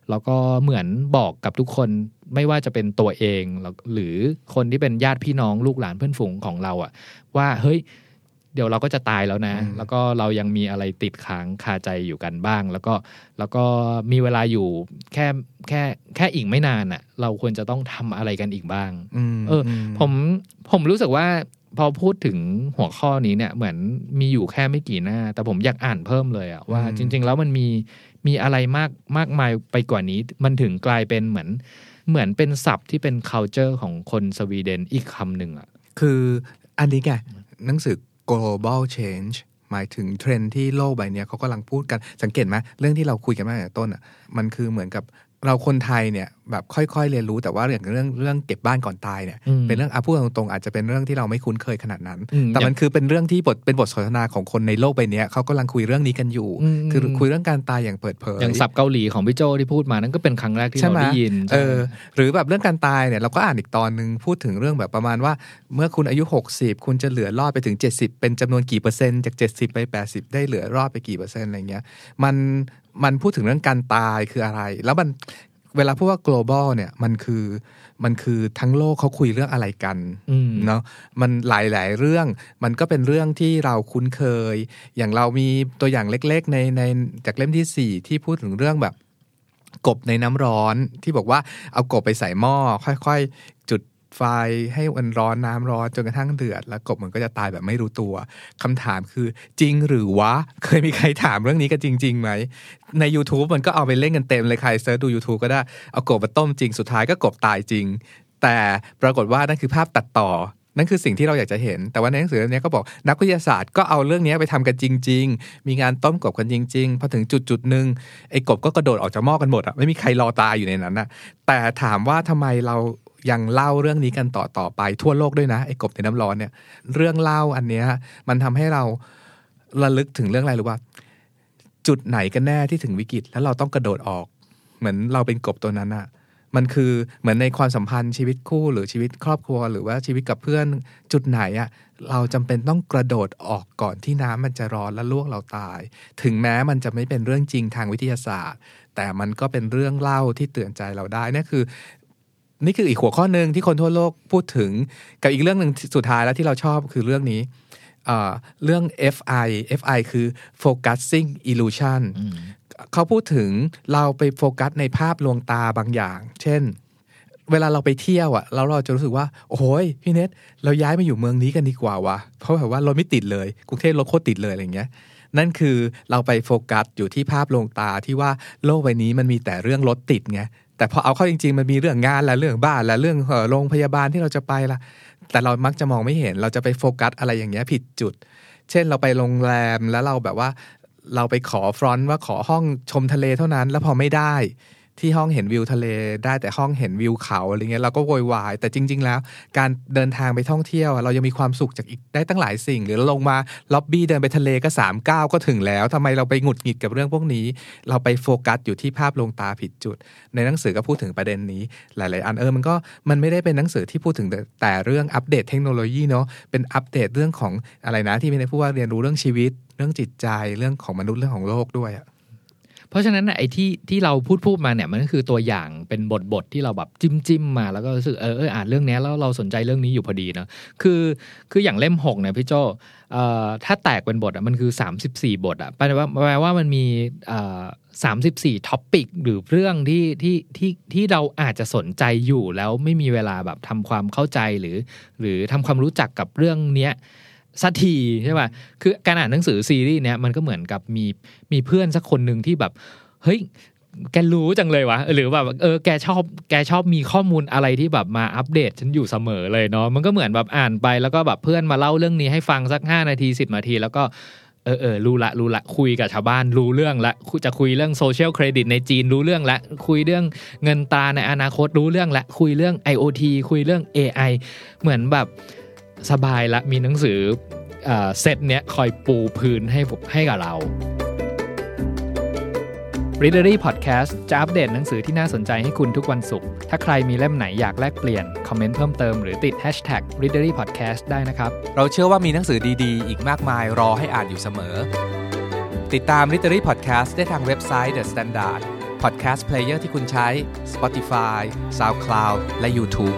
แล้วก็เหมือนบอกกับทุกคนไม่ว่าจะเป็นตัวเองแล้วหรือคนที่เป็นญาติพี่น้องลูกหลานเพื่อนฝูงของเราอะว่าเฮ้ย เดี๋ยวเราก็จะตายแล้วนะอืมแล้วก็เรายังมีอะไรติดค้างคาใจอยู่กันบ้าง แล้วก็แล้วก็มีเวลาอยู่แค่แค่แค่อีกไม่นานอะเราควรจะต้องทำอะไรกันอีกบ้างมเอออ ผมผมรู้สึกว่าพอพูดถึงหัวข้อนี้เนี่ย เหมือนมีอยู่แค่ไม่กี่หน้า แต่ผมอยากอ่านเพิ่มเลยอะว่าอืมจริง ๆ แล้วมันมีมีอะไรมากมากมายไปกว่านี้ มันถึงกลายเป็นเหมือนเหมือนเป็นศัพท์ที่เป็น culture ของคนสวีเดนอีกคำหนึ่งอะคืออันนี้ไงหนังสือ global change หมายถึงเทรนที่โลกใบนี้เขากำลังพูดกันสังเกตไหมเรื่องที่เราคุยกันมาตั้งแต่ต้นอะมันคือเหมือนกับเราคนไทยเนี่ยแบบค่อยๆ เรียนรู้แต่ว่าอย่างเรื่องเรื่องเก็บบ้านก่อนตายเนี่ยอืมเป็นเรื่องอะพูดตรงๆอาจจะเป็นเรื่องที่เราไม่คุ้นเคยขนาดนั้นอืมแต่มันคือเป็นเรื่องที่บทเป็นบทสนทนาของคนในโลกใบเนี้ยเขากำลังคุยเรื่องนี้กันอยู่อืมคือคุยเรื่องการตายอย่างเปิดเผยอย่างศัพท์เกาหลีของพี่โจที่พูดมานั่นก็เป็นครั้งแรกที่ใช่เราไหมได้ยินเออหรือแบบเรื่องการตายเนี่ยเราก็อ่านอีกตอนหนึ่งพูดถึงเรื่องแบบประมาณว่า เมื่อคุณอายุ 60 คุณจะเหลือรอดไปถึง 70 เป็นจำนวนกี่เปอร์เซ็นต์จาก 70 ไป 80 ได้เหลือรอดไปกี่เปอร์เซ็นต์อะไรเงี้ยมัน มันพูดถึงเรื่องการตายคืออะไร แล้วมันเวลาพูดว่า global เนี่ยมันคือมันคือทั้งโลกเขาคุยเรื่องอะไรกันอืมเนาะมันหลาย ๆ เรื่องมันก็เป็นเรื่องที่เราคุ้นเคย อย่างเรามีตัวอย่างเล็ก ๆ ในในจากเล่มที่สี่ที่พูดถึงเรื่องแบบกบในน้ำร้อนที่บอกว่าเอากบไปใส่หม้อค่อยๆจุด ไฟให้มันร้อนน้ำร้อนจนกระทั่งเดือด แล้วกบมันก็จะตายแบบไม่รู้ตัวคำถามคือจริงหรือวะ เคยมีใครถามเรื่องนี้กันจริงๆไหม ใน YouTube มันก็เอาไปเล่นกันเต็มเลยใครเซิร์ชดู YouTube ก็ได้เอากบมาต้มจริงสุดท้ายก็กบตายจริง แต่ปรากฏว่านั่นคือภาพตัดต่อนั่นคือสิ่งที่เราอยากจะเห็น แต่ว่าในหนังสือเล่มนี้ก็บอกนักวิทยาศาสตร์ก็เอาเรื่องนี้ไปทำกันจริง ๆ มีงานต้มกบกันจริงๆ พอถึงจุดจุดหนึ่งไอ้กบก็กระโดดออกจากหม้อกันหมดอะ ไม่มีใครรอตายอยู่ในนั้นอะแต่ถามว่าทำไมเรา ยังเล่าเรื่องนี้กันต่อต่อไปทั่วโลกด้วยนะไอ้กบในน้ำร้อนเนี่ย เรื่องเล่าอันเนี้ยมันทำให้เราระลึกถึงเรื่องอะไรหรู้ป่ะจุดไหนกันแน่ที่ถึงวิกฤต แล้วเราต้องกระโดดออก เหมือนเราเป็นกบตัวนั้นอะมันคือเหมือนในความสัมพันธ์ชีวิตคู่ หรือชีวิตครอบครัว หรือว่าชีวิตกับเพื่อนจุดไหนอะเราจำเป็นต้องกระโดดออกก่อนที่น้ำมันจะร้อนและลวกเราตาย ถึงแม้มันจะไม่เป็นเรื่องจริงทางวิทยาศาสตร์ แต่มันก็เป็นเรื่องเล่าที่เตือนใจเราได้นั่นคือ นี่คืออีกหัวข้อหนึ่งที่คนทั่วโลกพูดถึง กับอีกเรื่องหนึ่งที่สุดท้ายแล้วที่เราชอบคือเรื่องนี้เอ่อเรื่อง FI FI คือ focusing illusion อืมเขาพูดถึงเราไปโฟกัสในภาพลวงตาบางอย่าง เช่น เวลาเราไปเที่ยวอะแล้วเราจะรู้สึกว่า โอ้ยพี่เนทเราย้ายมาอยู่เมืองนี้กันดีกว่าวะเพราะแบบว่ารถไม่ติดเลยกรุงเทพรถโคตรติดเลยอะไรเงี้ย นั่นคือเราไปโฟกัสอยู่ที่ภาพลวงตาที่ว่าโลกใบนี้มันมีแต่เรื่องรถติดไง แต่พอเอาเข้าจริง ๆ มันมีเรื่องงานและเรื่องบ้านและเรื่องโรงพยาบาลที่เราจะไปละแต่เรามักจะมองไม่เห็น เราจะไปโฟกัสอะไรอย่างเงี้ยผิดจุด เช่นเราไปโรงแรมแล้วเราแบบว่า เราไปขอฟรอนต์ว่าขอห้องชมทะเลเท่านั้น แล้วพอไม่ได้ ที่ห้องเห็นวิวทะเลได้แต่ห้องเห็นวิวเขาอะไรเงี้ยเราก็โวยวาย แต่จริง ๆ แล้ว การเดินทางไปท่องเที่ยวอะเรายังมีความสุขจากอีกได้ตั้งหลายสิ่ง หรือลงมาล็อบบี้เดินไปทะเลก็3ามก้าวก็ถึงแล้วทำไมเราไปหงุดหงิดกับเรื่องพวกนี้ เราไปโฟกัสอยู่ที่ภาพลงตาผิดจุด ในหนังสือก็พูดถึงประเด็นนี้ หลาย ๆ อันเออมันก็มันไม่ได้เป็นหนังสือที่พูดถึงแต่แตเรื่องอัปเดตเทคโนโลยีเนาะเป็นอัปเดตเรื่องของอะไรนะที่ไม่ได้พูดว่าเรียนรู้เรื่องชีวิต เรื่องจิตใจเรื่องของมนุษย์เรื่องของโลกด้วยอะ ราะฉะนั้นไอ้ที่ที่เราพูดพูดมาเนี่ยมันก็คือตัวอย่างเป็นบทบทที่เราแบบจิ้มจิ้มมาแล้วก็รู้สึกเออเอออ่านเรื่องนี้แล้วเราสนใจเรื่องนี้อยู่พอดีเนอะคือคืออย่างเล่มหกเนี่ยพี่โจเอ่อถ้าแตกเป็นบทอะมันคือ 34 บทอะแปลว่าแปลว่ามันมีเอ่อสามสิบสี่ท็อปิกหรือเรื่องที่ที่ที่ที่เราอาจจะสนใจอยู่แล้วไม่มีเวลาแบบทำความเข้าใจหรือ หรือทำความรู้จักกับเรื่องเนี้ย สักทีใช่ป่ะคือการอ่านหนังสือซีรีส์เนี้ยมันก็เหมือนกับมีมีเพื่อนสักคนหนึ่งที่แบบ เฮ้ยแกรู้จังเลยวะหรือแบบเออแกชอบแกชอบมีข้อมูลอะไรที่แบบมาอัปเดตฉันอยู่เสมอเลยเนาะมันก็เหมือนแบบอ่านไปแล้วก็แบบเพื่อนมาเล่าเรื่องนี้ให้ฟังสักห้านาทีสิบนาที แล้วก็เออเออรู้ละรู้ละคุยกับชาวบ้านรู้เรื่องละจะคุยเรื่องโซเชียลเครดิตในจีนรู้เรื่องละคุยเรื่องเงินตาในอนาคตรู้เรื่องละคุยเรื่อง IoT คุยเรื่อง AI เหมือนแบบ สบายละมีหนังสือเซตเนี้ยคอยปูพื้นให้ผมให้กับเรา Readery Podcast จะอัปเดตหนังสือที่น่าสนใจให้คุณทุกวันศุกร์ ถ้าใครมีเล่มไหนอยากแลกเปลี่ยน คอมเมนต์เพิ่มเติมหรือติด Hashtag Readery Podcast ได้นะครับ เราเชื่อว่ามีหนังสือดีๆ อีกมากมายรอให้อ่านอยู่เสมอ ติดตาม Literary Podcast ได้ทางเว็บไซต์ The Standard Podcast Player ที่คุณใช้ Spotify SoundCloud และ YouTube